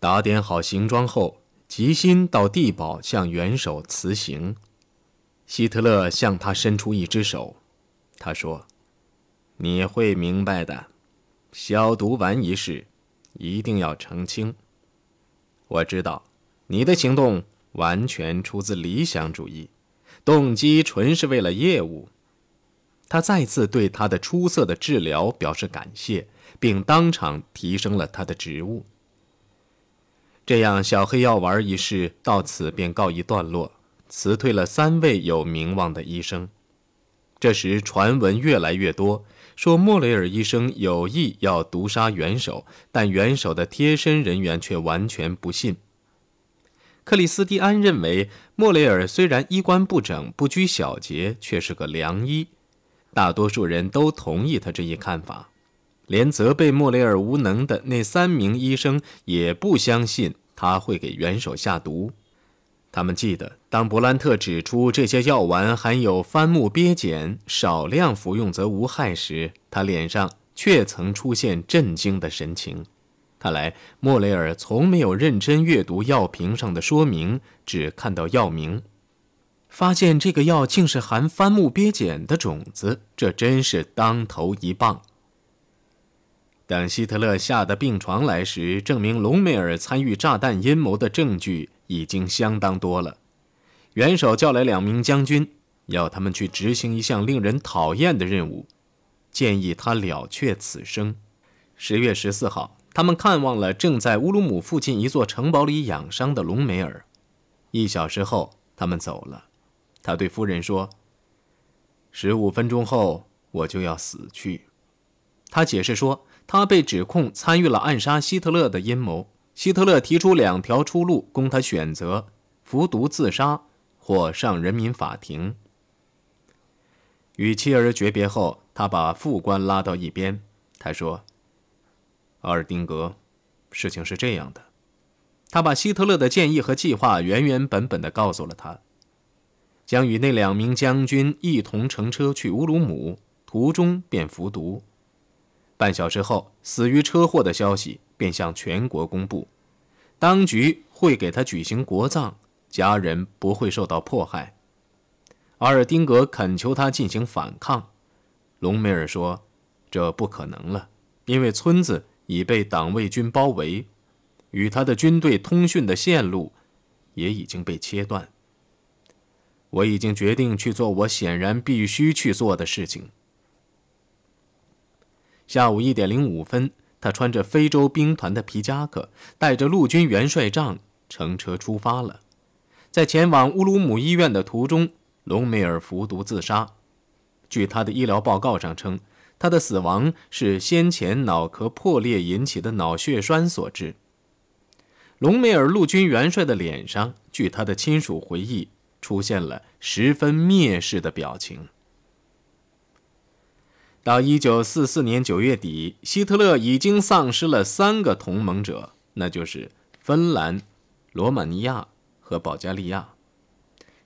打点好行装后，吉辛到地堡向元首辞行。希特勒向他伸出一只手，他说：“你会明白的，消毒丸一事一定要澄清。我知道你的行动完全出自理想主义，动机纯是为了业务。”他再次对他的出色的治疗表示感谢，并当场提升了他的职务。这样，小黑药丸一事到此便告一段落，辞退了三位有名望的医生。这时，传闻越来越多，说莫雷尔医生有意要毒杀元首，但元首的贴身人员却完全不信。克里斯蒂安认为，莫雷尔虽然衣冠不整、不拘小节，却是个良医。大多数人都同意他这一看法，连责备莫雷尔无能的那三名医生也不相信他会给元首下毒。他们记得，当伯兰特指出这些药丸含有番木鳖碱，少量服用则无害时，他脸上却曾出现震惊的神情。看来莫雷尔从没有认真阅读药瓶上的说明，只看到药名。发现这个药竟是含番木鳖碱的种子，这真是当头一棒。等希特勒下得病床来时，证明隆美尔参与炸弹阴谋的证据已经相当多了。元首叫来两名将军，要他们去执行一项令人讨厌的任务，建议他了却此生。十月十四号，他们看望了正在乌鲁姆附近一座城堡里养伤的隆美尔。一小时后，他们走了。他对夫人说：“十五分钟后我就要死去。”他解释说，他被指控参与了暗杀希特勒的阴谋。希特勒提出两条出路供他选择：服毒自杀或上人民法庭。与妻儿诀别后，他把副官拉到一边，他说：“阿尔丁格，事情是这样的。”他把希特勒的建议和计划原原本本的告诉了他。将与那两名将军一同乘车去乌鲁姆，途中便服毒。半小时后，死于车祸的消息便向全国公布，当局会给他举行国葬，家人不会受到迫害。阿尔丁格恳求他进行反抗，隆美尔说：“这不可能了，因为村子已被党卫军包围，与他的军队通讯的线路也已经被切断。”我已经决定去做我显然必须去做的事情。下午一点零五分，他穿着非洲兵团的皮夹克，带着陆军元帅杖，乘车出发了。在前往乌鲁姆医院的途中，隆美尔服毒自杀。据他的医疗报告上称，他的死亡是先前脑壳破裂引起的脑血栓所致。隆美尔陆军元帅的脸上，据他的亲属回忆。出现了十分蔑视的表情。到一九四四年九月底，希特勒已经丧失了三个同盟者，那就是芬兰、罗马尼亚和保加利亚。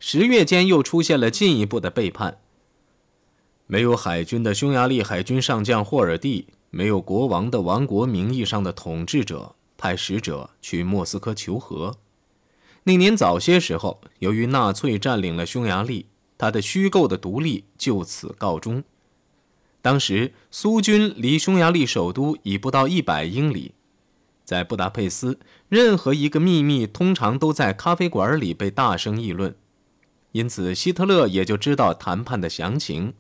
十月间又出现了进一步的背叛。没有海军的匈牙利海军上将霍尔蒂，没有国王的王国名义上的统治者，派使者去莫斯科求和。那年早些时候，由于纳粹占领了匈牙利，他的虚构的独立就此告终。当时苏军离匈牙利首都已不到一百英里，在布达佩斯，任何一个秘密通常都在咖啡馆里被大声议论，因此希特勒也就知道谈判的详情。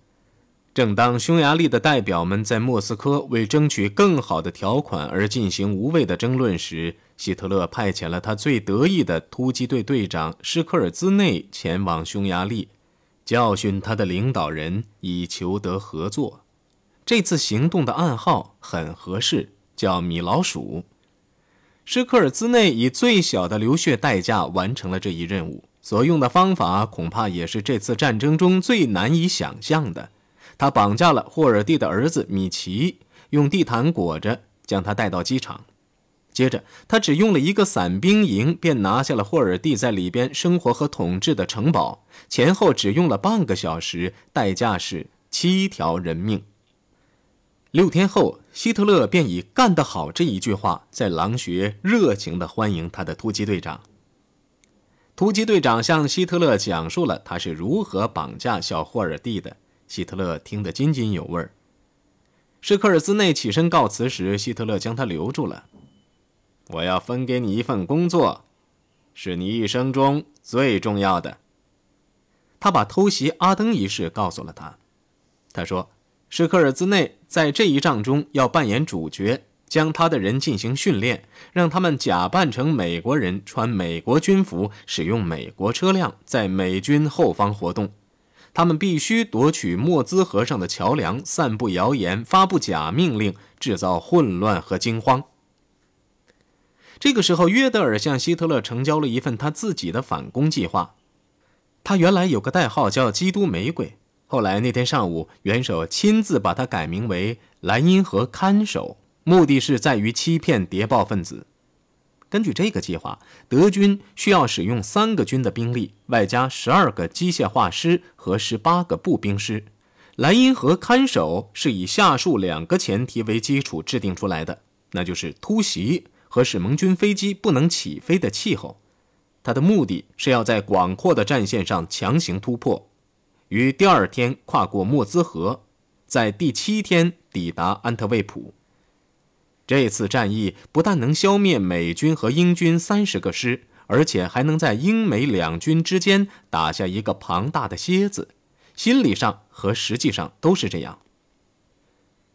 正当匈牙利的代表们在莫斯科为争取更好的条款而进行无谓的争论时，希特勒派遣了他最得意的突击队队长施科尔兹内前往匈牙利，教训他的领导人，以求得合作。这次行动的暗号很合适，叫“米老鼠”。施科尔兹内以最小的流血代价完成了这一任务，所用的方法恐怕也是这次战争中最难以想象的。他绑架了霍尔蒂的儿子米奇，用地毯裹着，将他带到机场。接着，他只用了一个伞兵营，便拿下了霍尔蒂在里边生活和统治的城堡。前后只用了半个小时，代价是七条人命。六天后，希特勒便以“干得好”这一句话，在狼穴热情地欢迎他的突击队长。突击队长向希特勒讲述了他是如何绑架小霍尔蒂的，希特勒听得津津有味。施克尔兹内起身告辞时，希特勒将他留住了。“我要分给你一份工作，是你一生中最重要的。”他把偷袭阿登一事告诉了他。他说。施克尔兹内在这一仗中要扮演主角，将他的人进行训练，让他们假扮成美国人，穿美国军服，使用美国车辆，在美军后方活动。他们必须夺取莫兹河上的桥梁，散布谣言，发布假命令，制造混乱和惊慌。这个时候，约德尔向希特勒呈交了一份他自己的反攻计划。他原来有个代号叫“基督玫瑰”。后来那天上午，元首亲自把它改名为“莱茵河看守”，目的是在于欺骗谍报分子。根据这个计划，德军需要使用三个军的兵力，外加十二个机械化师和十八个步兵师。莱茵河看守是以下述两个前提为基础制定出来的，那就是突袭和使盟军飞机不能起飞的气候。它的目的是要在广阔的战线上强行突破。于第二天跨过莫兹河，在第七天抵达安特卫普。这次战役不但能消灭美军和英军三十个师，而且还能在英美两军之间打下一个庞大的楔子，心理上和实际上都是这样。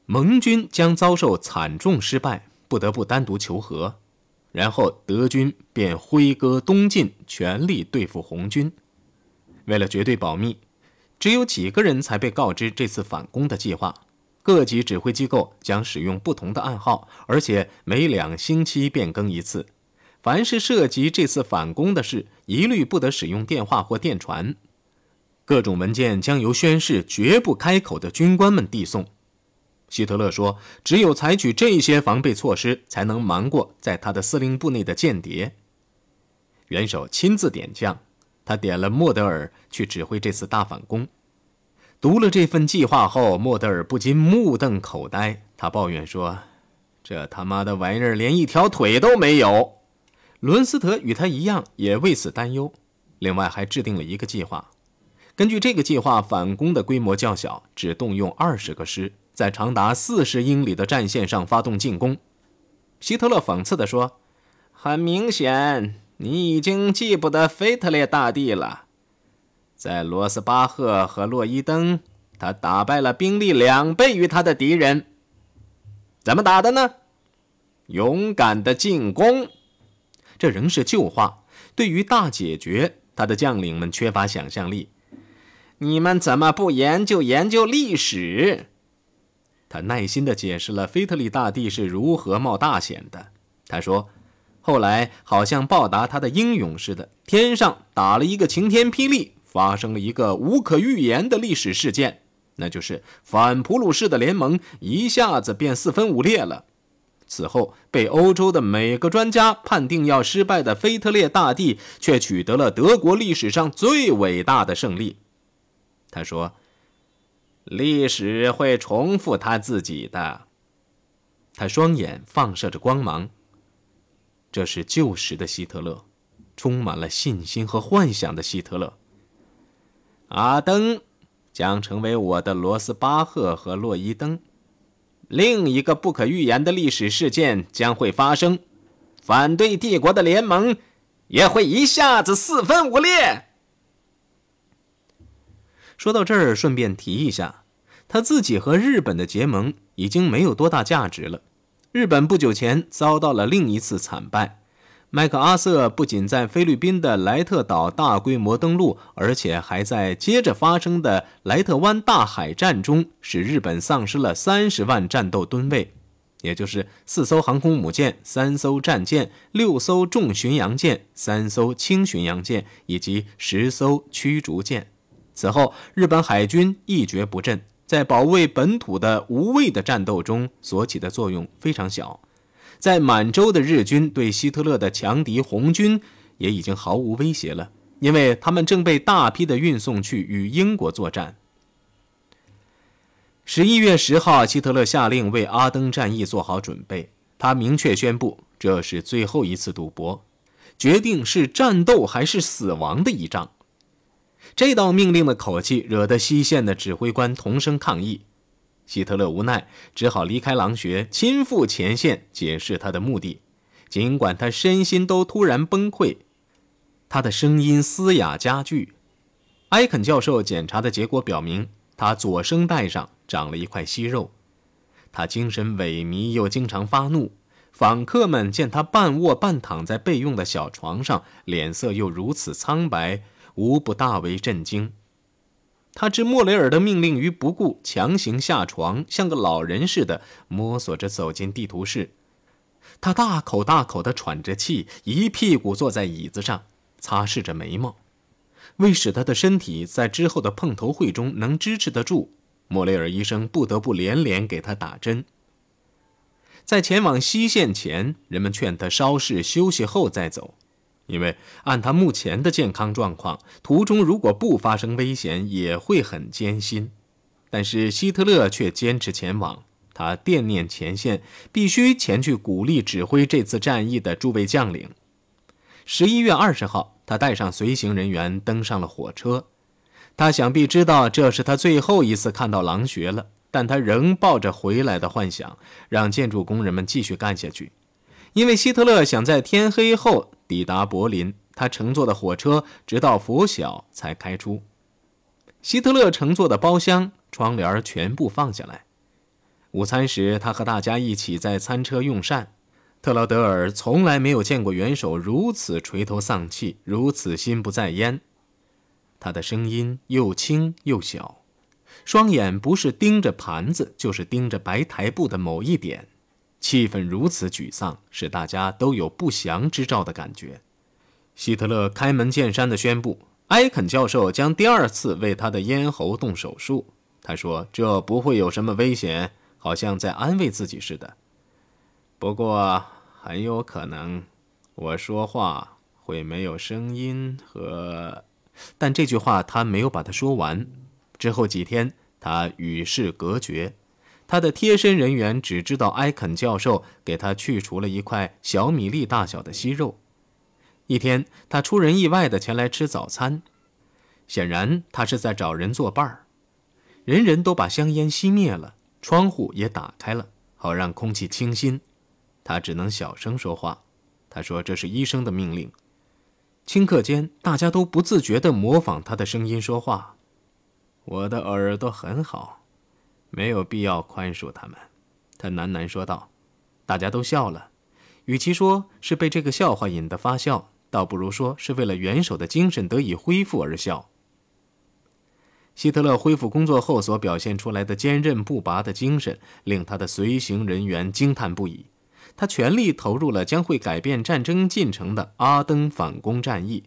盟军将遭受惨重失败，不得不单独求和，然后德军便挥戈东进，全力对付红军。为了绝对保密。只有几个人才被告知这次反攻的计划，各级指挥机构将使用不同的暗号，而且每两星期变更一次。凡是涉及这次反攻的事，一律不得使用电话或电传。各种文件将由宣誓绝不开口的军官们递送。希特勒说：“只有采取这些防备措施，才能瞒过在他的司令部内的间谍。”元首亲自点将。他点了莫德尔去指挥这次大反攻。读了这份计划后，莫德尔不禁目瞪口呆。他抱怨说：“这他妈的玩意儿连一条腿都没有。”伦斯特与他一样，也为此担忧。另外，还制定了一个计划。根据这个计划，反攻的规模较小，只动用二十个师，在长达四十英里的战线上发动进攻。希特勒讽刺地说：“很明显。”你已经记不得腓特烈大帝了，在罗斯巴赫和洛伊登，他打败了兵力两倍于他的敌人。怎么打的呢？勇敢的进攻。这仍是旧话。对于大解决，他的将领们缺乏想象力。你们怎么不研究研究历史？他耐心地解释了腓特烈大帝是如何冒大险的。他说。后来，好像报答他的英勇似的，天上打了一个晴天霹雳，发生了一个无可预言的历史事件，那就是反普鲁士的联盟一下子便四分五裂了。此后，被欧洲的每个专家判定要失败的腓特烈大帝，却取得了德国历史上最伟大的胜利。他说：“历史会重复他自己的。”他双眼放射着光芒。这是旧时的希特勒，充满了信心和幻想的希特勒。阿登将成为我的罗斯巴赫和洛伊登。另一个不可预言的历史事件将会发生，反对帝国的联盟也会一下子四分五裂。说到这儿，顺便提一下，他自己和日本的结盟已经没有多大价值了。日本不久前遭到了另一次惨败，麦克阿瑟不仅在菲律宾的莱特岛大规模登陆，而且还在接着发生的莱特湾大海战中，使日本丧失了三十万战斗吨位，也就是四艘航空母舰、三艘战舰、六艘重巡洋舰、三艘轻巡洋舰以及十艘驱逐舰。此后，日本海军一蹶不振。在保卫本土的无畏的战斗中所起的作用非常小，在满洲的日军对希特勒的强敌红军也已经毫无威胁了，因为他们正被大批的运送去与英国作战。十一月十号，希特勒下令为阿登战役做好准备。他明确宣布，这是最后一次赌博，决定是战斗还是死亡的一仗。这道命令的口气惹得西线的指挥官同声抗议。希特勒无奈，只好离开狼穴，亲赴前线解释他的目的。尽管他身心都突然崩溃，他的声音嘶哑加剧。埃肯教授检查的结果表明，他左声带上长了一块息肉。他精神萎靡，又经常发怒。访客们见他半卧半躺在备用的小床上，脸色又如此苍白，无不大为震惊。他置莫雷尔的命令于不顾，强行下床，像个老人似的摸索着走进地图室。他大口大口地喘着气，一屁股坐在椅子上，擦拭着眉毛。为使他的身体在之后的碰头会中能支持得住，莫雷尔医生不得不连连给他打针。在前往西线前，人们劝他稍事休息后再走。因为按他目前的健康状况，途中如果不发生危险，也会很艰辛。但是希特勒却坚持前往，他惦念前线，必须前去鼓励指挥这次战役的诸位将领。十一月二十号，他带上随行人员登上了火车。他想必知道这是他最后一次看到狼穴了，但他仍抱着回来的幻想，让建筑工人们继续干下去，因为希特勒想在天黑后。抵达柏林，他乘坐的火车直到拂晓才开出。希特勒乘坐的包厢窗帘全部放下来。午餐时，他和大家一起在餐车用膳。特劳德尔从来没有见过元首如此垂头丧气，如此心不在焉。他的声音又轻又小，双眼不是盯着盘子，就是盯着白台布的某一点。气氛如此沮丧，使大家都有不祥之兆的感觉。希特勒开门见山地宣布，埃肯教授将第二次为他的咽喉动手术。他说：“这不会有什么危险，好像在安慰自己似的。不过很有可能，我说话会没有声音和……但这句话他没有把它说完。之后几天，他与世隔绝。”他的贴身人员只知道埃肯教授给他去除了一块小米粒大小的息肉。一天，他出人意外地前来吃早餐，显然他是在找人作伴儿。人人都把香烟熄灭了，窗户也打开了，好让空气清新。他只能小声说话。他说：“这是医生的命令。”顷刻间，大家都不自觉地模仿他的声音说话。我的耳朵很好。没有必要宽恕他们，他喃喃说道。大家都笑了，与其说是被这个笑话引得发笑，倒不如说是为了元首的精神得以恢复而笑。希特勒恢复工作后所表现出来的坚韧不拔的精神，令他的随行人员惊叹不已。他全力投入了将会改变战争进程的阿登反攻战役。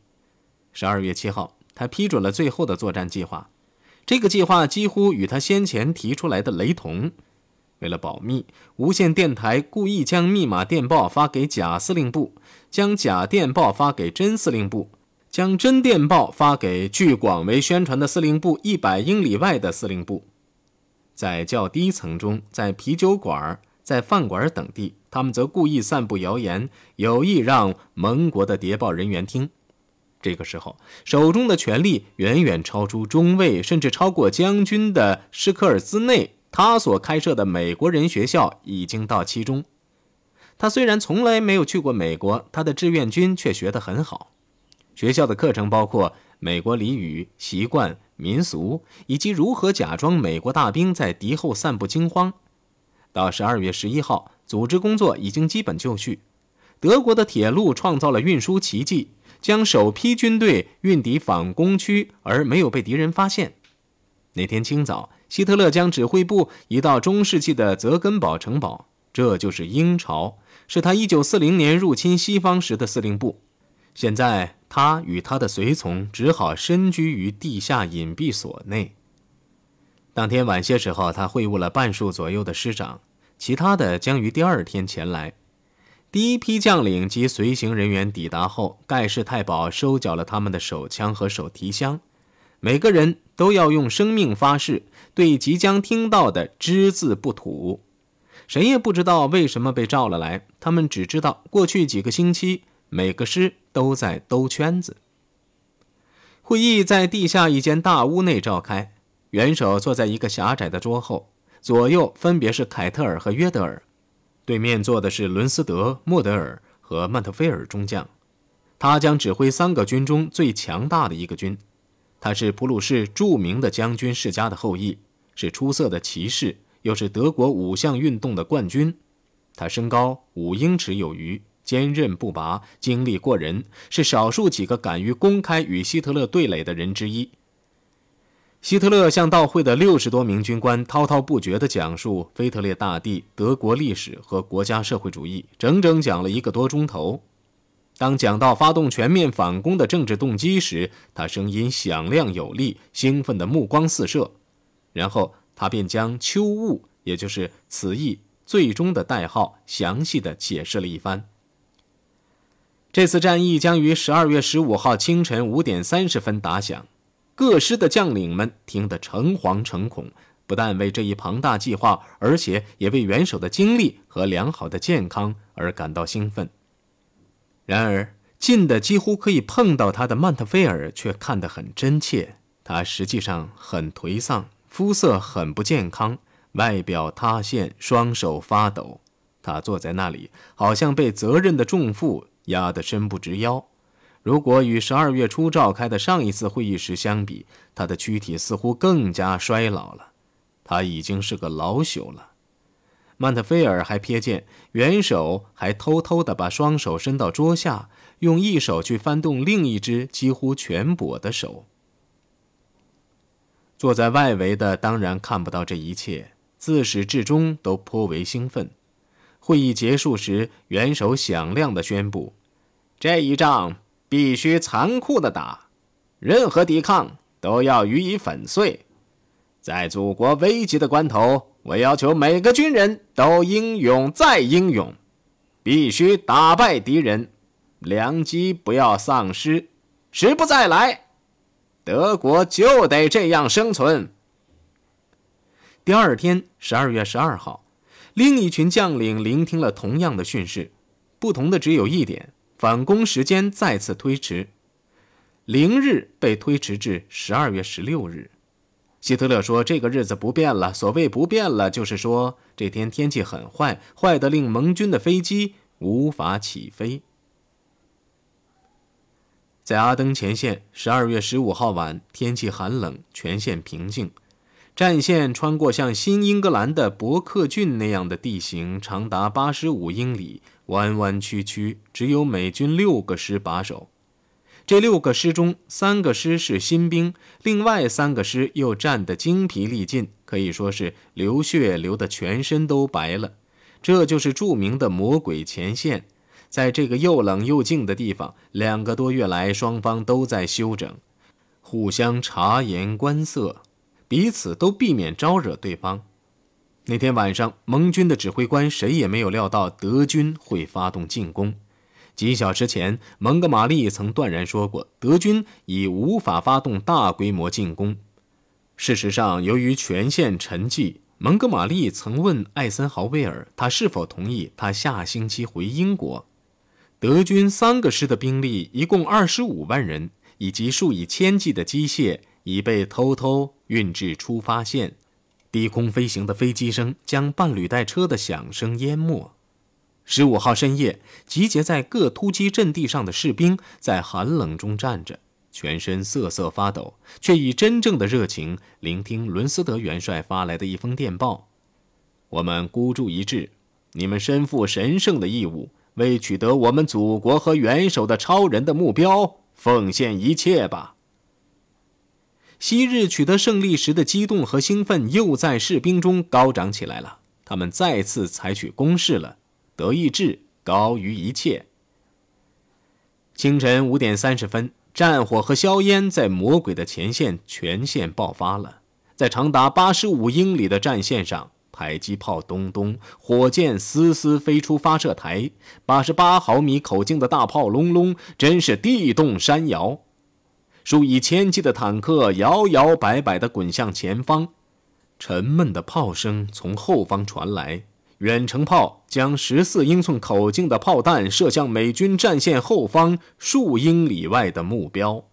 十二月七号，他批准了最后的作战计划。这个计划几乎与他先前提出来的雷同。为了保密，无线电台故意将密码电报发给假司令部，将假电报发给真司令部，将真电报发给距广为宣传的司令部一百英里外的司令部。在较低层中，在啤酒馆、在饭馆等地，他们则故意散布谣言，有意让盟国的谍报人员听。这个时候，手中的权力远远超出中尉，甚至超过将军的施科尔兹内。他所开设的美国人学校已经到期中。他虽然从来没有去过美国，他的志愿军却学得很好。学校的课程包括美国俚语、习惯、民俗，以及如何假装美国大兵在敌后散布惊慌。到十二月十一号，组织工作已经基本就绪。德国的铁路创造了运输奇迹。将首批军队运抵反攻区，而没有被敌人发现。那天清早，希特勒将指挥部移到中世纪的泽根堡城堡，这就是鹰巢，是他1940年入侵西方时的司令部。现在，他与他的随从只好深居于地下隐蔽所内。当天晚些时候，他会晤了半数左右的师长，其他的将于第二天前来。第一批将领及随行人员抵达后，盖世太保收缴了他们的手枪和手提箱。每个人都要用生命发誓，对即将听到的只字不吐。谁也不知道为什么被召了来，他们只知道过去几个星期，每个师都在兜圈子。会议在地下一间大屋内召开，元首坐在一个狭窄的桌后，左右分别是凯特尔和约德尔，对面坐的是伦斯德、莫德尔和曼特菲尔中将。他将指挥三个军中最强大的一个军。他是普鲁士著名的将军世家的后裔，是出色的骑士。又是德国五项运动的冠军，他身高五英尺有余，坚韧不拔，精力过人，是少数几个敢于公开与希特勒对垒的人之一。希特勒向到会的六十多名军官滔滔不绝地讲述腓特烈大帝、德国历史和国家社会主义，整整讲了一个多钟头。当讲到发动全面反攻的政治动机时，他声音响亮有力，兴奋的目光四射，然后。他便将“秋雾”也就是此役最终的代号，详细的解释了一番。这次战役将于十二月十五号清晨五点三十分打响，各师的将领们听得诚惶诚恐，不但为这一庞大计划，而且也为元首的精力和良好的健康而感到兴奋。然而，近的几乎可以碰到他的曼特菲尔却看得很真切，他实际上很颓丧。肤色很不健康，外表塌陷，双手发抖。他坐在那里，好像被责任的重负压得伸不直腰。如果与十二月初召开的上一次会议时相比，他的躯体似乎更加衰老了。他已经是个老朽了。曼特菲尔还瞥见元首还偷偷地把双手伸到桌下，用一手去翻动另一只几乎全跛的手。坐在外围的当然看不到这一切，自始至终都颇为兴奋。会议结束时，元首响亮地宣布：“这一仗必须残酷地打，任何抵抗都要予以粉碎。在祖国危急的关头，我要求每个军人都英勇再英勇，必须打败敌人，良机不要丧失，时不再来。”德国就得这样生存。第二天，十二月十二号，另一群将领聆听了同样的训示，不同的只有一点：反攻时间再次推迟，零日被推迟至十二月十六日。希特勒说：“这个日子不变了。所谓不变了，就是说这天天气很坏，坏得令盟军的飞机无法起飞。”在阿登前线，十二月十五号晚，天气寒冷，全线平静。战线穿过像新英格兰的伯克郡那样的地形，长达八十五英里，弯弯曲曲，只有美军六个师把守。这六个师中，三个师是新兵，另外三个师又战得精疲力尽，可以说是流血流得全身都白了。这就是著名的魔鬼前线。在这个又冷又静的地方，两个多月来，双方都在休整，互相察言观色，彼此都避免招惹对方。那天晚上，盟军的指挥官谁也没有料到德军会发动进攻。几小时前，蒙哥马利曾断然说过，德军已无法发动大规模进攻。事实上，由于全线沉寂。蒙哥马利曾问艾森豪威尔，他是否同意他下星期回英国。德军三个师的兵力一共二十五万人，以及数以千计的机械已被偷偷运至出发线。低空飞行的飞机声将半履带车的响声淹没。十五号深夜，集结在各突击阵地上的士兵在寒冷中站着，全身瑟瑟发抖，却以真正的热情聆听伦斯德元帅发来的一封电报：“我们孤注一掷，你们身负神圣的义务。”为取得我们祖国和元首的超人的目标，奉献一切吧。昔日取得胜利时的激动和兴奋又在士兵中高涨起来了。他们再次采取攻势了。德意志高于一切。清晨五点三十分，战火和硝烟在魔鬼的前线全线爆发了，在长达八十五英里的战线上。迫击炮咚咚，火箭嘶嘶飞出发射台，八十八毫米口径的大炮隆隆，真是地动山摇。数以千计的坦克摇摇摆摆地滚向前方，沉闷的炮声从后方传来。远程炮将十四英寸口径的炮弹射向美军战线后方数英里外的目标。